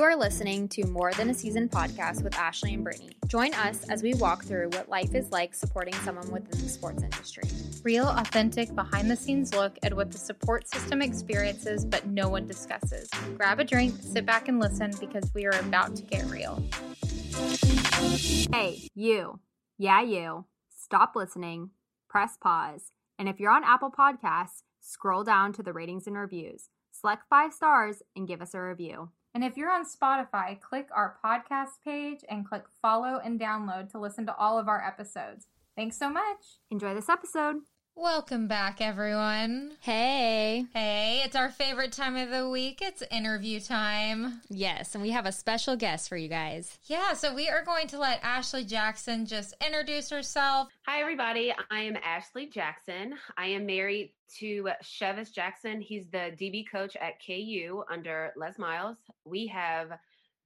You are listening to More Than a Season podcast with Ashley and Brittany. Join us as we walk through what life is like supporting someone within the sports industry. Real, authentic, behind the scenes look at what the support system experiences but no one discusses. Grab a drink, sit back and listen because we are about to get real. Hey, you. Yeah, you. Stop listening, press pause, and if you're on Apple Podcasts, scroll down to the ratings and reviews. Select five stars and give us a review. And if you're on Spotify, click our podcast page and click follow and download to listen to all of our episodes. Thanks so much. Enjoy this episode. Welcome back, everyone. Hey. Hey, it's our favorite time of the week. It's interview time. Yes, and we have a special guest for you guys. Yeah, so we are going to let Ashley Jackson just introduce herself. Hi, everybody. I am Ashley Jackson. I am married to Chevis Jackson. He's the DB coach at KU under Les Miles. We have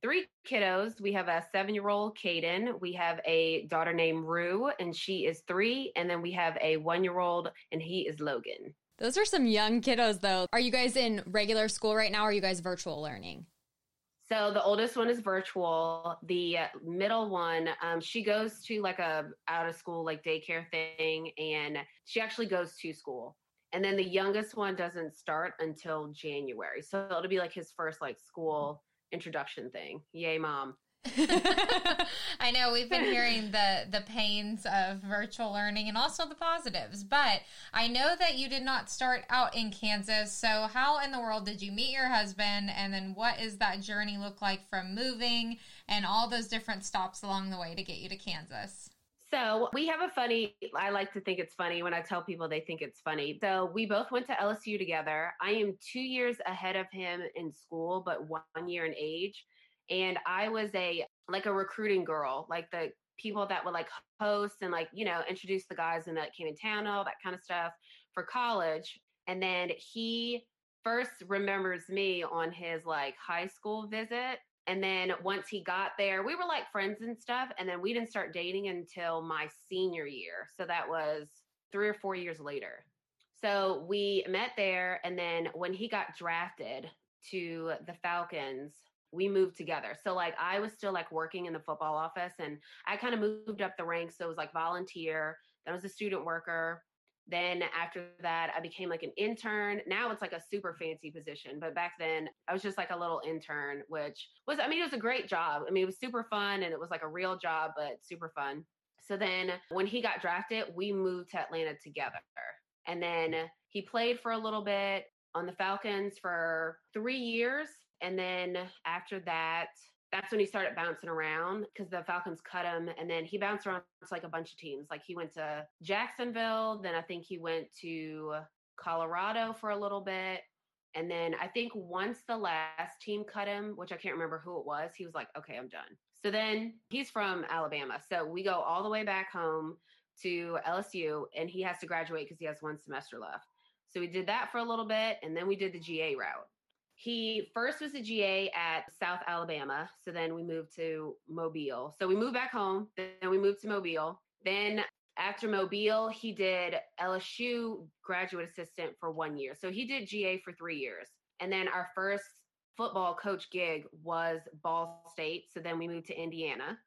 three kiddos. We have a seven year old, Caden. We have a daughter named Rue, and she is three. And then we have a one year old, and he is Logan. Those are some young kiddos, though. Are you guys in regular school right now, or are you guys virtual learning? So the oldest one is virtual. The middle one, um, she goes to like a out of school like daycare thing, and she actually goes to school. And then the youngest one doesn't start until January, so it'll be like his first like school introduction thing. Yay, mom. I know we've been hearing the the pains of virtual learning and also the positives, but I know that you did not start out in Kansas. So how in the world did you meet your husband and then what is that journey look like from moving and all those different stops along the way to get you to Kansas? So we have a funny, I like to think it's funny when I tell people they think it's funny. So we both went to LSU together. I am two years ahead of him in school, but one year in age. And I was a, like a recruiting girl, like the people that would like host and like, you know, introduce the guys and that came in town, all that kind of stuff for college. And then he first remembers me on his like high school visit and then once he got there, we were like friends and stuff. And then we didn't start dating until my senior year. So that was three or four years later. So we met there. And then when he got drafted to the Falcons, we moved together. So like I was still like working in the football office and I kind of moved up the ranks. So it was like volunteer, then I was a student worker, then after that, I became like an intern. Now it's like a super fancy position. But back then, I was just like a little intern, which was, I mean, it was a great job. I mean, it was super fun and it was like a real job, but super fun. So then when he got drafted, we moved to Atlanta together. And then he played for a little bit on the Falcons for three years. And then after that, that's when he started bouncing around because the Falcons cut him, and then he bounced around to like a bunch of teams. Like he went to Jacksonville, then I think he went to Colorado for a little bit, and then I think once the last team cut him, which I can't remember who it was, he was like, "Okay, I'm done." So then he's from Alabama, so we go all the way back home to LSU, and he has to graduate because he has one semester left. So we did that for a little bit, and then we did the GA route. He first was a GA at South Alabama. So then we moved to Mobile. So we moved back home. Then we moved to Mobile. Then after Mobile, he did LSU graduate assistant for one year. So he did GA for three years. And then our first football coach gig was Ball State. So then we moved to Indiana.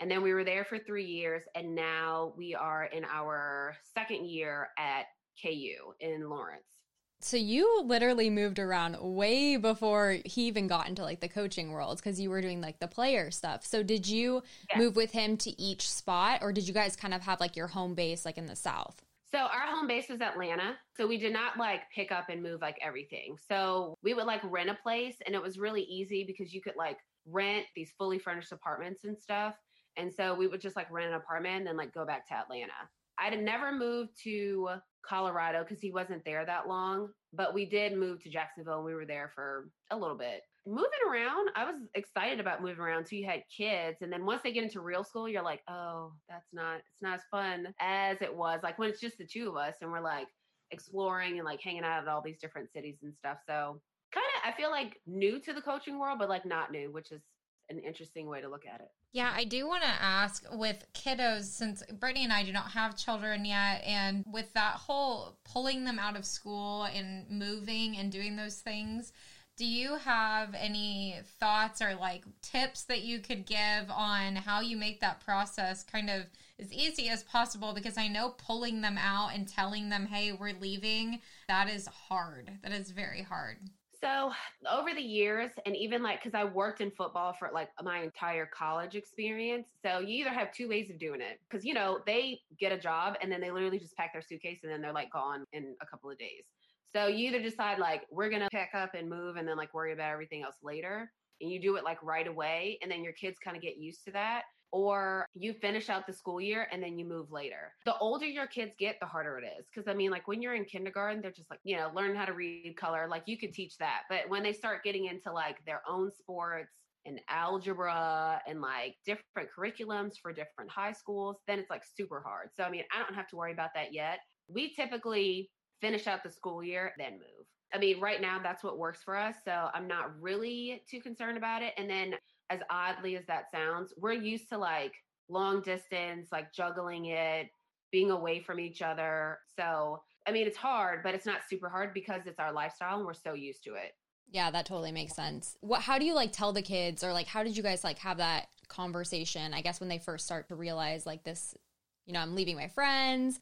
And then we were there for three years. And now we are in our second year at KU in Lawrence. So you literally moved around way before he even got into like the coaching world because you were doing like the player stuff. So did you yeah. move with him to each spot or did you guys kind of have like your home base like in the south? So our home base was Atlanta. So we did not like pick up and move like everything. So we would like rent a place and it was really easy because you could like rent these fully furnished apartments and stuff. And so we would just like rent an apartment and then like go back to Atlanta. I'd never moved to Colorado because he wasn't there that long, but we did move to Jacksonville and we were there for a little bit. Moving around, I was excited about moving around. So you had kids, and then once they get into real school, you're like, oh, that's not it's not as fun as it was like when it's just the two of us and we're like exploring and like hanging out at all these different cities and stuff. So kind of I feel like new to the coaching world, but like not new, which is an interesting way to look at it. Yeah, I do want to ask with kiddos, since Brittany and I do not have children yet, and with that whole pulling them out of school and moving and doing those things, Do you have any thoughts or like tips that you could give on how you make that process kind of as easy as possible? Because I know pulling them out and telling them, hey, we're leaving, that is hard. That is very hard. So over the years, and even like because I worked in football for like my entire college experience, so you either have two ways of doing it because you know they get a job and then they literally just pack their suitcase and then they're like gone in a couple of days. So you either decide like we're gonna pack up and move and then like worry about everything else later, and you do it like right away, and then your kids kind of get used to that or you finish out the school year and then you move later. The older your kids get, the harder it is. Cause I mean, like when you're in kindergarten, they're just like, you know, learn how to read color. Like you could teach that. But when they start getting into like their own sports, and algebra and like different curriculums for different high schools, then it's like super hard. So, I mean, I don't have to worry about that yet. We typically finish out the school year, then move. I mean, right now, that's what works for us. So, I'm not really too concerned about it. And then as oddly as that sounds, we're used to like long distance, like juggling it, being away from each other. So, I mean, it's hard, but it's not super hard because it's our lifestyle and we're so used to it. Yeah, that totally makes sense. What how do you like tell the kids or like how did you guys like have that conversation? I guess when they first start to realize like this, you know, I'm leaving my friends.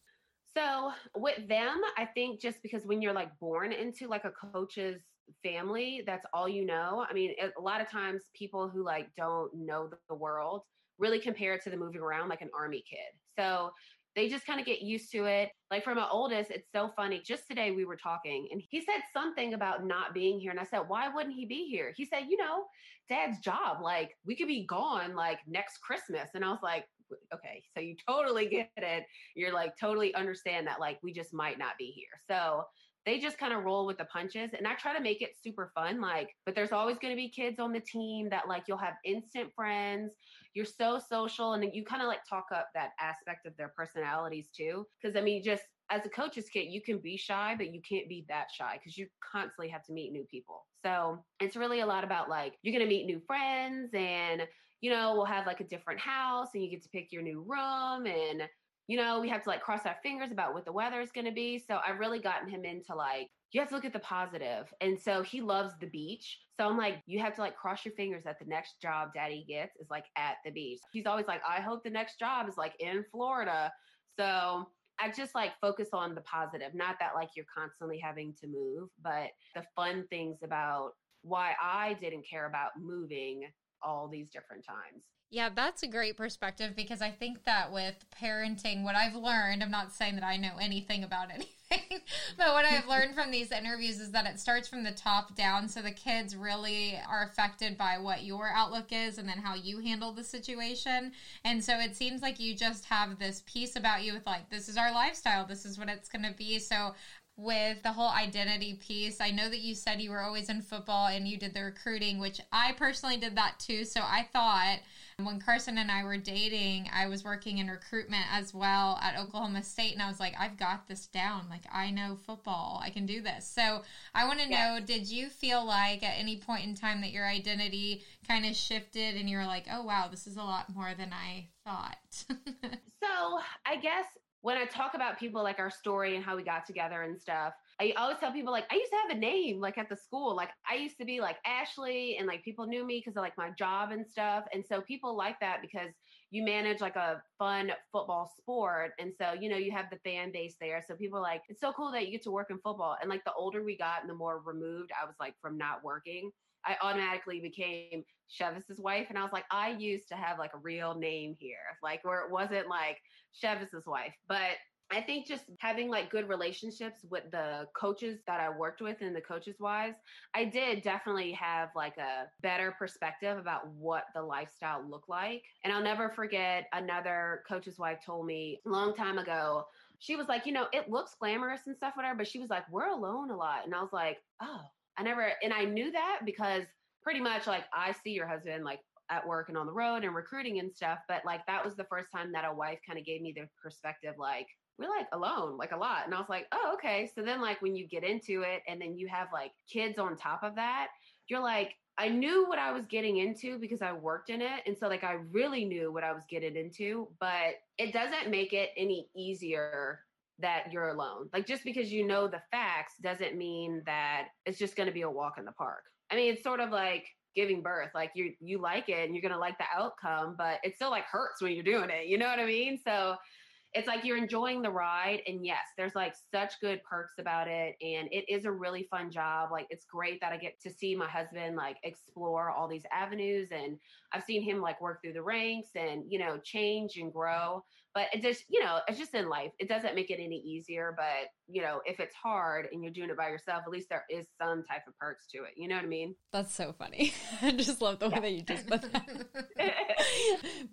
So, with them, I think just because when you're like born into like a coach's family that's all you know. I mean a lot of times people who like don't know the world really compare it to the moving around like an army kid. So they just kind of get used to it. Like for my oldest it's so funny just today we were talking and he said something about not being here and i said why wouldn't he be here? He said you know dad's job like we could be gone like next christmas. And i was like okay so you totally get it. You're like totally understand that like we just might not be here. So they just kind of roll with the punches and i try to make it super fun like but there's always going to be kids on the team that like you'll have instant friends you're so social and you kind of like talk up that aspect of their personalities too because i mean just as a coach's kid, you can be shy but you can't be that shy because you constantly have to meet new people. So it's really a lot about like you're going to meet new friends and you know we'll have like a different house and you get to pick your new room and you know, we have to like cross our fingers about what the weather is going to be. So I've really gotten him into like, you have to look at the positive. And so he loves the beach. So I'm like, you have to like cross your fingers that the next job daddy gets is like at the beach. He's always like, I hope the next job is like in Florida. So I just like focus on the positive, not that like you're constantly having to move, but the fun things about why I didn't care about moving all these different times. Yeah, that's a great perspective because I think that with parenting, what I've learned, I'm not saying that I know anything about anything, but what I've learned from these interviews is that it starts from the top down. So the kids really are affected by what your outlook is and then how you handle the situation. And so it seems like you just have this piece about you with like, this is our lifestyle, this is what it's going to be. So with the whole identity piece. I know that you said you were always in football and you did the recruiting, which I personally did that too. So I thought when Carson and I were dating, I was working in recruitment as well at Oklahoma State. And I was like, I've got this down. Like, I know football. I can do this. So I want to know did you feel like at any point in time that your identity kind of shifted and you were like, oh, wow, this is a lot more than I thought? so I guess when I talk about people like our story and how we got together and stuff, I always tell people like I used to have a name like at the school. Like I used to be like Ashley and like people knew me because of like my job and stuff. And so people like that because you manage like a fun football sport. And so, you know, you have the fan base there. So people like, it's so cool that you get to work in football. And like the older we got and the more removed I was like from not working, I automatically became Chevis's wife. And I was like, I used to have like a real name here, like where it wasn't like Chevis's wife. But I think just having like good relationships with the coaches that I worked with and the coaches' wives, I did definitely have like a better perspective about what the lifestyle looked like. And I'll never forget another coach's wife told me a long time ago, she was like, you know, it looks glamorous and stuff, whatever, but she was like, we're alone a lot. And I was like, oh, I never, and I knew that because pretty much like I see your husband like at work and on the road and recruiting and stuff. But like that was the first time that a wife kind of gave me the perspective like, we're like alone like a lot. And I was like, oh, okay. So then like when you get into it and then you have like kids on top of that, you're like, I knew what I was getting into because I worked in it. And so like I really knew what I was getting into, but it doesn't make it any easier that you're alone. Like just because you know the facts doesn't mean that it's just going to be a walk in the park. I mean, it's sort of like giving birth. Like you you like it and you're gonna like the outcome, but it still like hurts when you're doing it. You know what I mean? So it's like you're enjoying the ride and yes there's like such good perks about it and it is a really fun job like it's great that i get to see my husband like explore all these avenues and i've seen him like work through the ranks and you know change and grow but it just you know it's just in life. It doesn't make it any easier but you know if it's hard and you're doing it by yourself at least there is some type of perks to it you know what i mean? That's so funny. I just love the way that you just put that.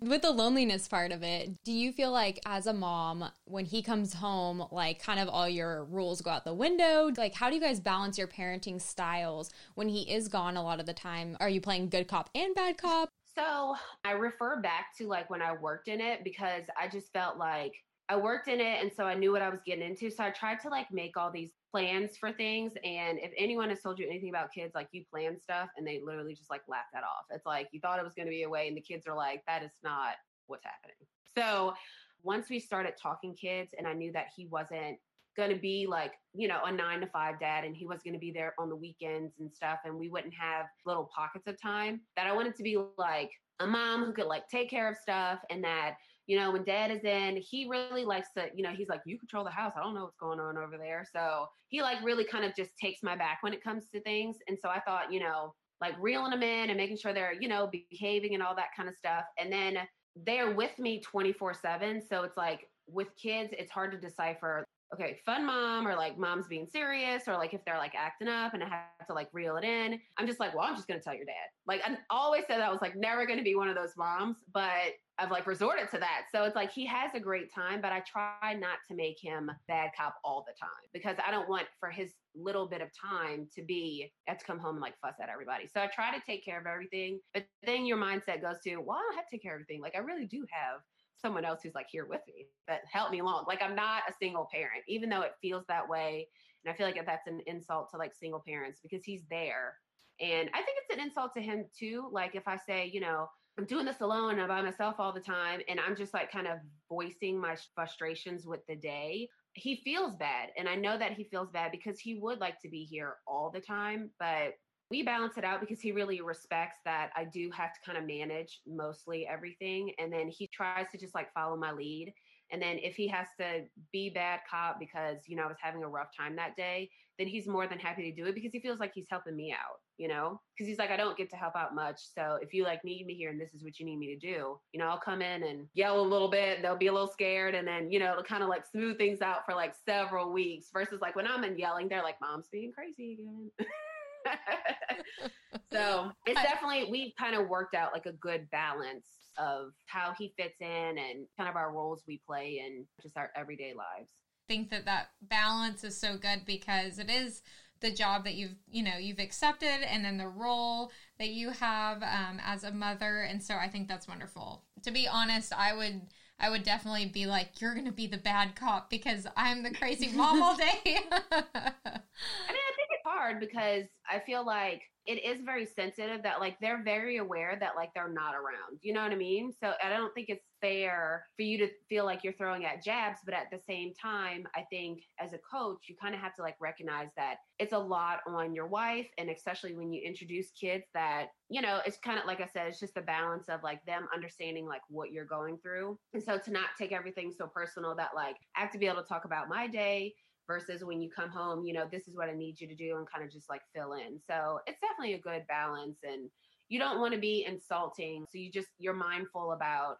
With the loneliness part of it do you feel like as a mom when he comes home like kind of all your rules go out the window? Like how do you guys balance your parenting styles when he is gone a lot of the time? Are you playing good cop and bad cop so I refer back to like when I worked in it because I just felt like I worked in it and so I knew what I was getting into. So I tried to like make all these plans for things. And if anyone has told you anything about kids, like you plan stuff and they literally just like laugh that off. It's like you thought it was going to be a way and the kids are like, that is not what's happening. So once we started talking kids and I knew that he wasn't going to be like, you know, a nine to five dad and he was going to be there on the weekends and stuff. And we wouldn't have little pockets of time that I wanted to be like a mom who could like take care of stuff and that, you know, when dad is in, he really likes to, you know, he's like, you control the house. I don't know what's going on over there. So he like really kind of just takes my back when it comes to things. And so I thought, you know, like reeling them in and making sure they're, you know, behaving and all that kind of stuff. And then they're with me 24 7. So it's like with kids, it's hard to decipher okay, fun mom or like mom's being serious or like if they're like acting up and I have to like reel it in. I'm just like, well, I'm just going to tell your dad. Like I always said I was like never going to be one of those moms, but I've like resorted to that. So it's like he has a great time, but I try not to make him bad cop all the time because I don't want for his little bit of time to be have to come home and like fuss at everybody. So I try to take care of everything, but then your mindset goes to, well, I don't have to take care of everything. Like I really do have someone else who's like here with me that helped me along. Like I'm not a single parent, even though it feels that way. And I feel like that's an insult to like single parents because he's there. And I think it's an insult to him too. Like if I say, you know, I'm doing this alone and by myself all the time, and I'm just like kind of voicing my frustrations with the day. He feels bad. And I know that he feels bad because he would like to be here all the time. But we balance it out because he really respects that I do have to kind of manage mostly everything. And then he tries to just like follow my lead. And then if he has to be bad cop because, you know, I was having a rough time that day, then he's more than happy to do it because he feels like he's helping me out, you know? Because he's like, I don't get to help out much. So if you like need me here and this is what you need me to do, you know, I'll come in and yell a little bit. They'll be a little scared. And then, you know, it'll kind of like smooth things out for like several weeks versus like when I'm in yelling, they're like, mom's being crazy again. so it's definitely we've kind of worked out like a good balance of how he fits in and kind of our roles we play in just our everyday lives. Think that that balance is so good because it is the job that you've you know you've accepted and then the role that you have um, as a mother. And so i think that's wonderful. To be honest i would i would definitely be like you're gonna be the bad cop because i'm the crazy mom all day. I mean hard because I feel like it is very sensitive that like they're very aware that like they're not around. You know what I mean? So I don't think it's fair for you to feel like you're throwing at jabs, but at the same time, I think as a coach, you kind of have to like recognize that it's a lot on your wife and especially when you introduce kids that, you know, it's kind of like I said, it's just the balance of like them understanding like what you're going through. And so to not take everything so personal that like I have to be able to talk about my day versus when you come home, you know, this is what I need you to do and kind of just like fill in. So it's definitely a good balance and you don't want to be insulting. So you just, you're mindful about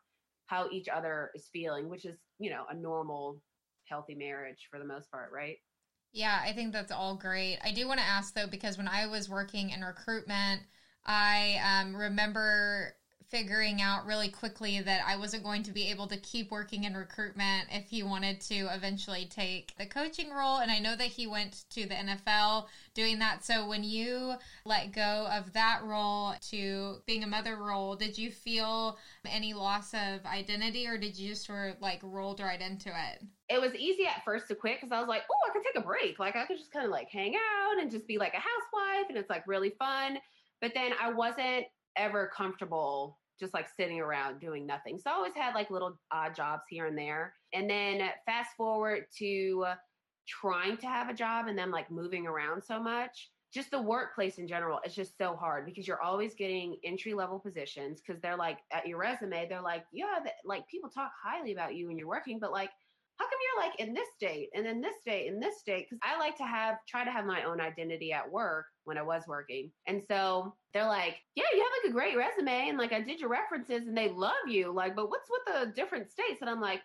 how each other is feeling, which is, you know, a normal, healthy marriage for the most part, right? Yeah, I think that's all great. I do want to ask though, because when I was working in recruitment, I um, remember figuring out really quickly that I wasn't going to be able to keep working in recruitment if he wanted to eventually take the coaching role. And I know that he went to the NFL doing that. So when you let go of that role to being a mother role, did you feel any loss of identity or did you just sort of like rolled right into it? It was easy at first to quit because I was like, oh, I could take a break. Like I could just kind of like hang out and just be like a housewife and it's like really fun. But then I wasn't ever comfortable just like sitting around doing nothing. So I always had like little odd jobs here and there. And then fast forward to trying to have a job and then like moving around so much. just the workplace in general is just so hard because you're always getting entry level positions because they're like at your resume they're like yeah like people talk highly about you when you're working but like how come you're like in this state and then this state and this state because i like to have try to have my own identity at work when i was working and so they're like yeah you have like a great resume and like i did your references and they love you like but what's with the different states and i'm like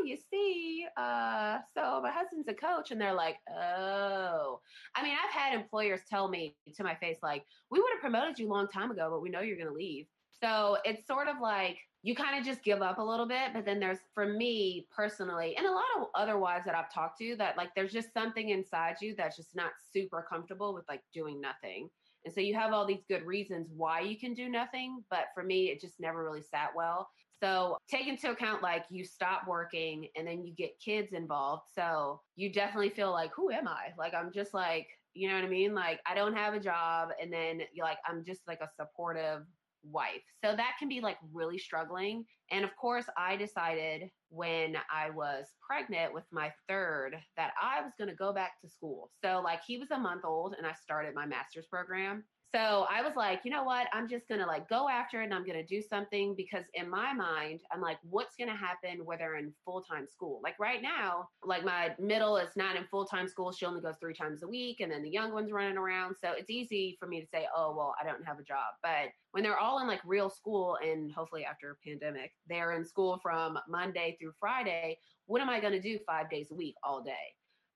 well, you see, uh, so my husband's a coach. And they're like, oh. I mean, I've had employers tell me to my face, like, we would have promoted you a long time ago, but we know you're going to leave. So it's sort of like you kind of just give up a little bit. But then there's, for me personally, and a lot of other wives that I've talked to, that like there's just something inside you that's just not super comfortable with like doing nothing. And so you have all these good reasons why you can do nothing. But for me, it just never really sat well. So take into account like you stop working and then you get kids involved. So you definitely feel like, who am I? Like I'm just like, you know what I mean? Like I don't have a job and then you're like, I'm just like a supportive wife. So that can be like really struggling. And of course, I decided when I was pregnant with my third that I was going to go back to school. So, like, he was a month old and I started my master's program. So I was like, you know what? I'm just going to like go after it and I'm going to do something because in my mind, I'm like, what's going to happen when they're in full time school? Like right now, like my middle is not in full time school. She only goes three times a week. And then the young one's running around. So it's easy for me to say, oh, well, I don't have a job. But when they're all in like real school and hopefully after a pandemic, they're in school from Monday through Friday, what am I going to do five days a week all day?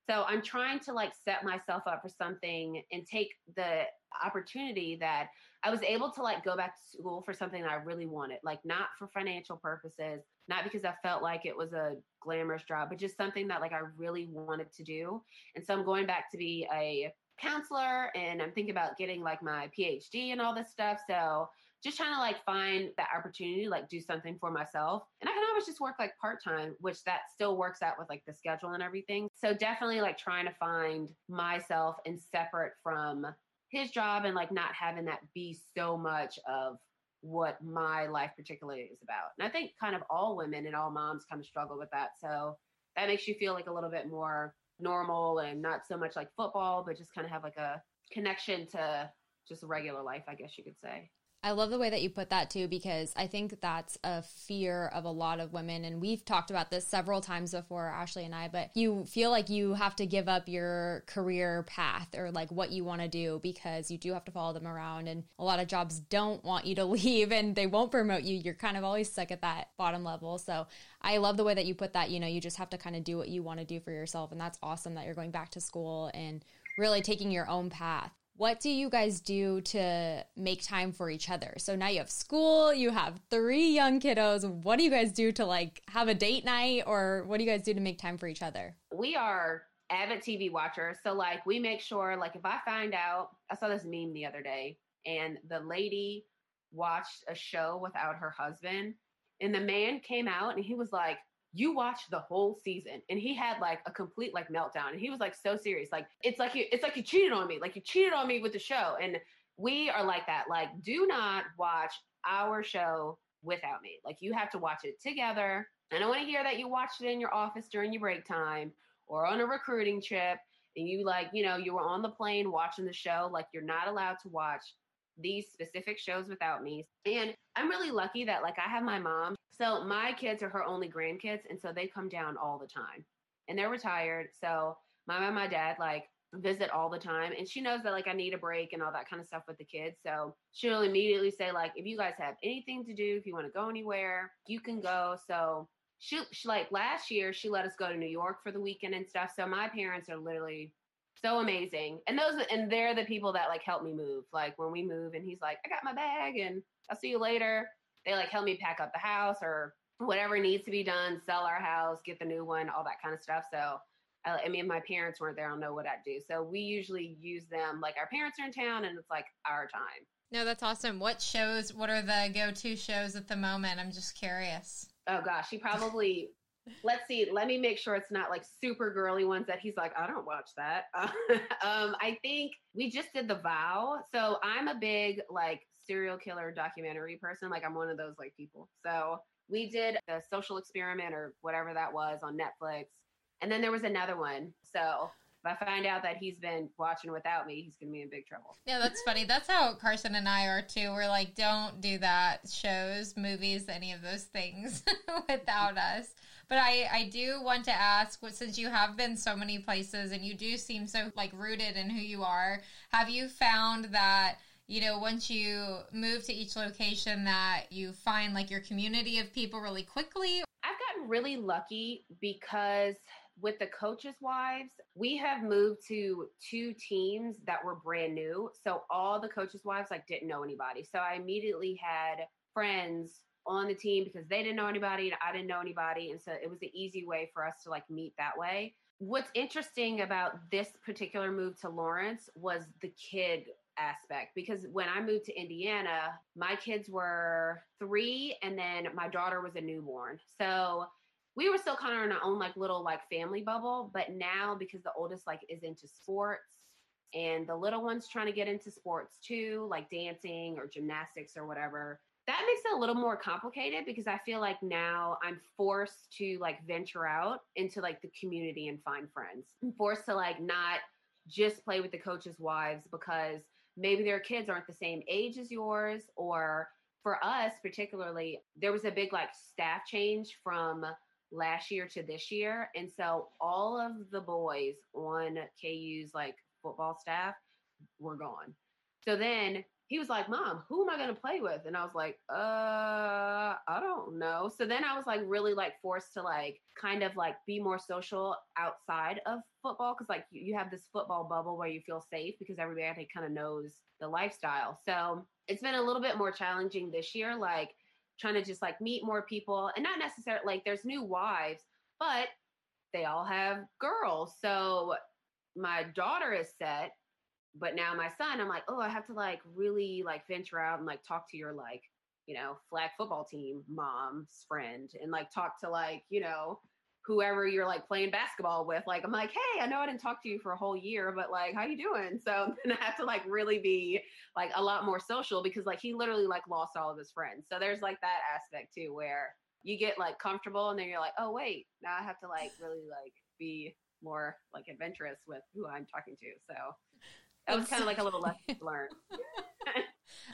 So I'm trying to like set myself up for something and take the opportunity that I was able to like go back to school for something that I really wanted, like not for financial purposes, not because I felt like it was a glamorous job, but just something that like I really wanted to do. And so I'm going back to be a counselor and I'm thinking about getting like my PhD and all this stuff. So just trying to like find that opportunity, like do something for myself. And I can always just work like part time, which that still works out with like the schedule and everything. So definitely like trying to find myself and separate from his job and like not having that be so much of what my life particularly is about. And I think kind of all women and all moms kind of struggle with that. So that makes you feel like a little bit more normal and not so much like football, but just kind of have like a connection to just regular life, I guess you could say. I love the way that you put that too, because I think that's a fear of a lot of women. And we've talked about this several times before, Ashley and I, but you feel like you have to give up your career path or like what you want to do because you do have to follow them around. And a lot of jobs don't want you to leave and they won't promote you. You're kind of always stuck at that bottom level. So I love the way that you put that. You know, you just have to kind of do what you want to do for yourself. And that's awesome that you're going back to school and really taking your own path what do you guys do to make time for each other? So now you have school, you have three young kiddos. What do you guys do to like have a date night or what do you guys do to make time for each other? We are avid TV watchers. So like we make sure like if I find out, I saw this meme the other day and the lady watched a show without her husband and the man came out and he was like, you watched the whole season and he had like a complete like meltdown and he was like so serious like it's like you it's like you cheated on me like you cheated on me with the show and we are like that like do not watch our show without me like you have to watch it together And i don't want to hear that you watched it in your office during your break time or on a recruiting trip and you like you know you were on the plane watching the show like you're not allowed to watch these specific shows without me. And I'm really lucky that like I have my mom. So my kids are her only grandkids and so they come down all the time. And they're retired. So my mom and my dad like visit all the time and she knows that like I need a break and all that kind of stuff with the kids. So she'll immediately say like if you guys have anything to do, if you want to go anywhere, you can go. So she, she like last year she let us go to New York for the weekend and stuff. So my parents are literally so amazing. And those and they're the people that like help me move. Like when we move and he's like, I got my bag and I'll see you later. They like help me pack up the house or whatever needs to be done, sell our house, get the new one, all that kind of stuff. So I, I mean, if my parents weren't there, I don't know what I'd do. So we usually use them like our parents are in town and it's like our time. No, that's awesome. What shows, what are the go to shows at the moment? I'm just curious. Oh gosh, he probably let's see let me make sure it's not like super girly ones that he's like i don't watch that um i think we just did the vow so i'm a big like serial killer documentary person like i'm one of those like people so we did the social experiment or whatever that was on netflix and then there was another one so if I find out that he's been watching without me, he's going to be in big trouble. Yeah, that's funny. That's how Carson and I are too. We're like, don't do that. Shows, movies, any of those things without us. But I, I do want to ask, since you have been so many places and you do seem so like rooted in who you are, have you found that you know once you move to each location that you find like your community of people really quickly i've gotten really lucky because with the coaches' wives, we have moved to two teams that were brand new. So all the coaches' wives like didn't know anybody. So I immediately had friends on the team because they didn't know anybody and I didn't know anybody. And so it was an easy way for us to like meet that way. What's interesting about this particular move to Lawrence was the kid aspect because when I moved to Indiana, my kids were three and then my daughter was a newborn. So we were still kind of in our own like little like family bubble but now because the oldest like is into sports and the little one's trying to get into sports too like dancing or gymnastics or whatever that makes it a little more complicated because i feel like now i'm forced to like venture out into like the community and find friends i'm forced to like not just play with the coaches wives because maybe their kids aren't the same age as yours or for us particularly there was a big like staff change from last year to this year. And so all of the boys on KU's like football staff were gone. So then he was like, Mom, who am I going to play with? And I was like, uh, I don't know. So then I was like, really like forced to like kind of like be more social outside of football because like you, you have this football bubble where you feel safe because everybody kind of knows the lifestyle. So it's been a little bit more challenging this year. Like, trying to just like meet more people and not necessarily like there's new wives, but they all have girls. So my daughter is set, but now my son, I'm like, oh, I have to like really like venture out and like talk to your like, you know, flag football team mom's friend and like talk to like, you know, whoever you're like playing basketball with. Like, I'm like, hey, I know I didn't talk to you for a whole year, but like, how you doing? So then I have to like really be like a lot more social because like he literally like lost all of his friends. So there's like that aspect too where you get like comfortable and then you're like, oh wait, now I have to like really like be more like adventurous with who I'm talking to. So that was kind of like a little lesson learned.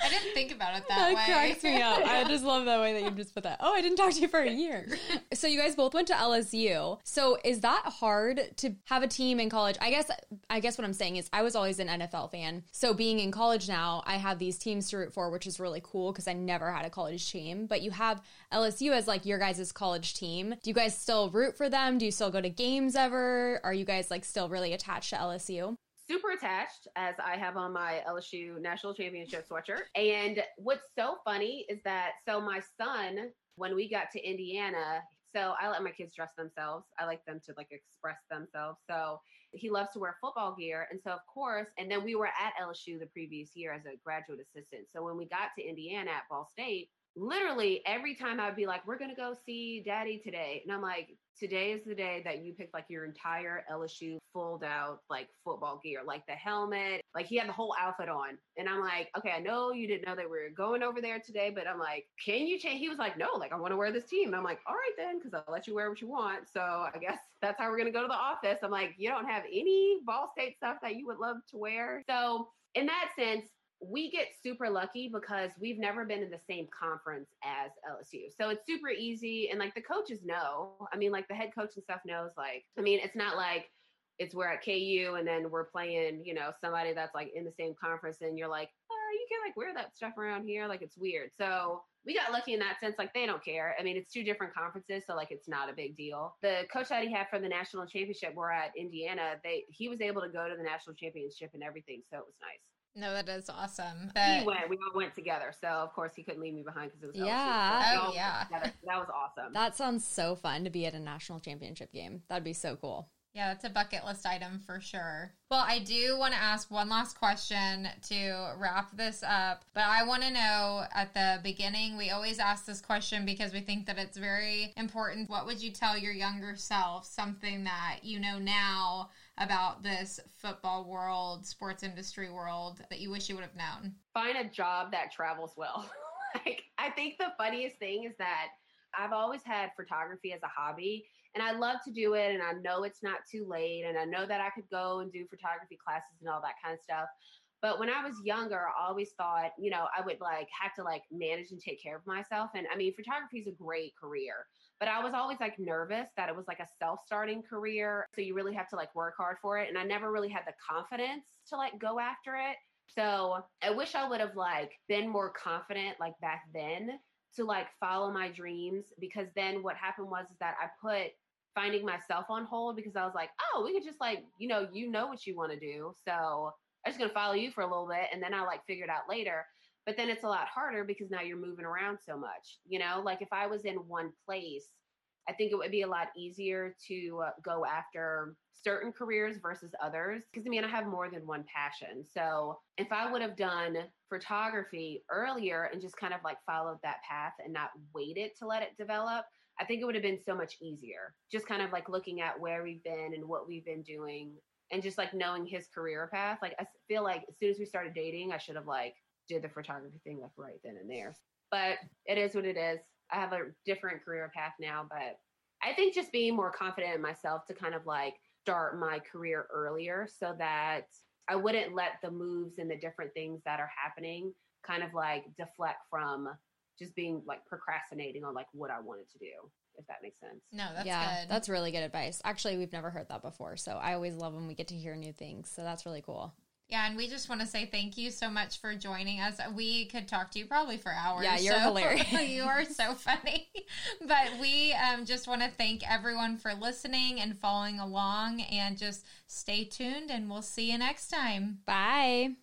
I didn't think about it that, that way. That cracks me up. I just love that way that you just put that. Oh, I didn't talk to you for a year. so you guys both went to LSU. So is that hard to have a team in college? I guess I guess what I'm saying is I was always an NFL fan. So being in college now, I have these teams to root for, which is really cool because I never had a college team. But you have LSU as like your guys' college team. Do you guys still root for them? Do you still go to games ever? Are you guys like still really attached to LSU? Super attached as I have on my LSU national championship sweatshirt. And what's so funny is that so my son, when we got to Indiana, so I let my kids dress themselves. I like them to like express themselves. So he loves to wear football gear. And so of course, and then we were at LSU the previous year as a graduate assistant. So when we got to Indiana at Ball State, literally every time I'd be like, we're going to go see daddy today. And I'm like, today is the day that you picked like your entire LSU fold out like football gear, like the helmet, like he had the whole outfit on. And I'm like, okay, I know you didn't know that we were going over there today, but I'm like, can you change? He was like, no, like I want to wear this team. And I'm like, all right then, because I'll let you wear what you want. So I guess that's how we're going to go to the office. I'm like, you don't have any Ball State stuff that you would love to wear. So in that sense, we get super lucky because we've never been in the same conference as LSU. So it's super easy. And like the coaches know, I mean, like the head coach and stuff knows, like, I mean, it's not like it's we're at KU and then we're playing, you know, somebody that's like in the same conference and you're like, oh, you can like wear that stuff around here. Like it's weird. So we got lucky in that sense. Like they don't care. I mean, it's two different conferences, so like it's not a big deal. The coach that he had for the national championship, we're at Indiana. They he was able to go to the national championship and everything, so it was nice. No, that is awesome. That... He went. We all went together. So of course he couldn't leave me behind because it was yeah. Oh yeah. That was awesome. That sounds so fun to be at a national championship game. That'd be so cool. Yeah, that's a bucket list item for sure. Well, I do want to ask one last question to wrap this up, but I want to know at the beginning, we always ask this question because we think that it's very important. What would you tell your younger self, something that you know now about this football world, sports industry world that you wish you would have known? Find a job that travels well. like, I think the funniest thing is that I've always had photography as a hobby And I love to do it and I know it's not too late and I know that I could go and do photography classes and all that kind of stuff. But when I was younger, I always thought, you know, I would like have to like manage and take care of myself. And I mean, photography is a great career, but I was always like nervous that it was like a self starting career. So you really have to like work hard for it. And I never really had the confidence to like go after it. So I wish I would have like been more confident like back then to like follow my dreams because then what happened was is that I put finding myself on hold because I was like, oh, we could just like, you know, you know what you want to do. So I'm just going to follow you for a little bit and then I'll like figure it out later. But then it's a lot harder because now you're moving around so much. You know, like if I was in one place, I think it would be a lot easier to uh, go after certain careers versus others. Because I mean, I have more than one passion. So if I would have done photography earlier and just kind of like followed that path and not waited to let it develop, I think it would have been so much easier. Just kind of like looking at where we've been and what we've been doing and just like knowing his career path. Like I feel like as soon as we started dating, I should have like did the photography thing like right then and there. But it is what it is. I have a different career path now, but I think just being more confident in myself to kind of like start my career earlier so that I wouldn't let the moves and the different things that are happening kind of like deflect from just being like procrastinating on like what I wanted to do if that makes sense. No, that's yeah, good. that's really good advice. Actually, we've never heard that before, so I always love when we get to hear new things. So that's really cool. Yeah, and we just want to say thank you so much for joining us. We could talk to you probably for hours. Yeah, you're so hilarious. you are so funny. but we um, just want to thank everyone for listening and following along, and just stay tuned. And we'll see you next time. Bye.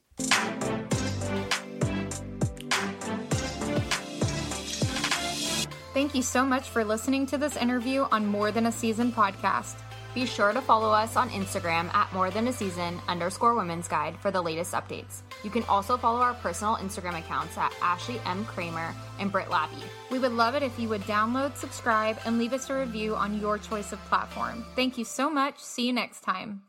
Thank you so much for listening to this interview on More Than a Season podcast. Be sure to follow us on Instagram at More Than a Season underscore Women's Guide for the latest updates. You can also follow our personal Instagram accounts at Ashley M. Kramer and Britt Labby. We would love it if you would download, subscribe, and leave us a review on your choice of platform. Thank you so much. See you next time.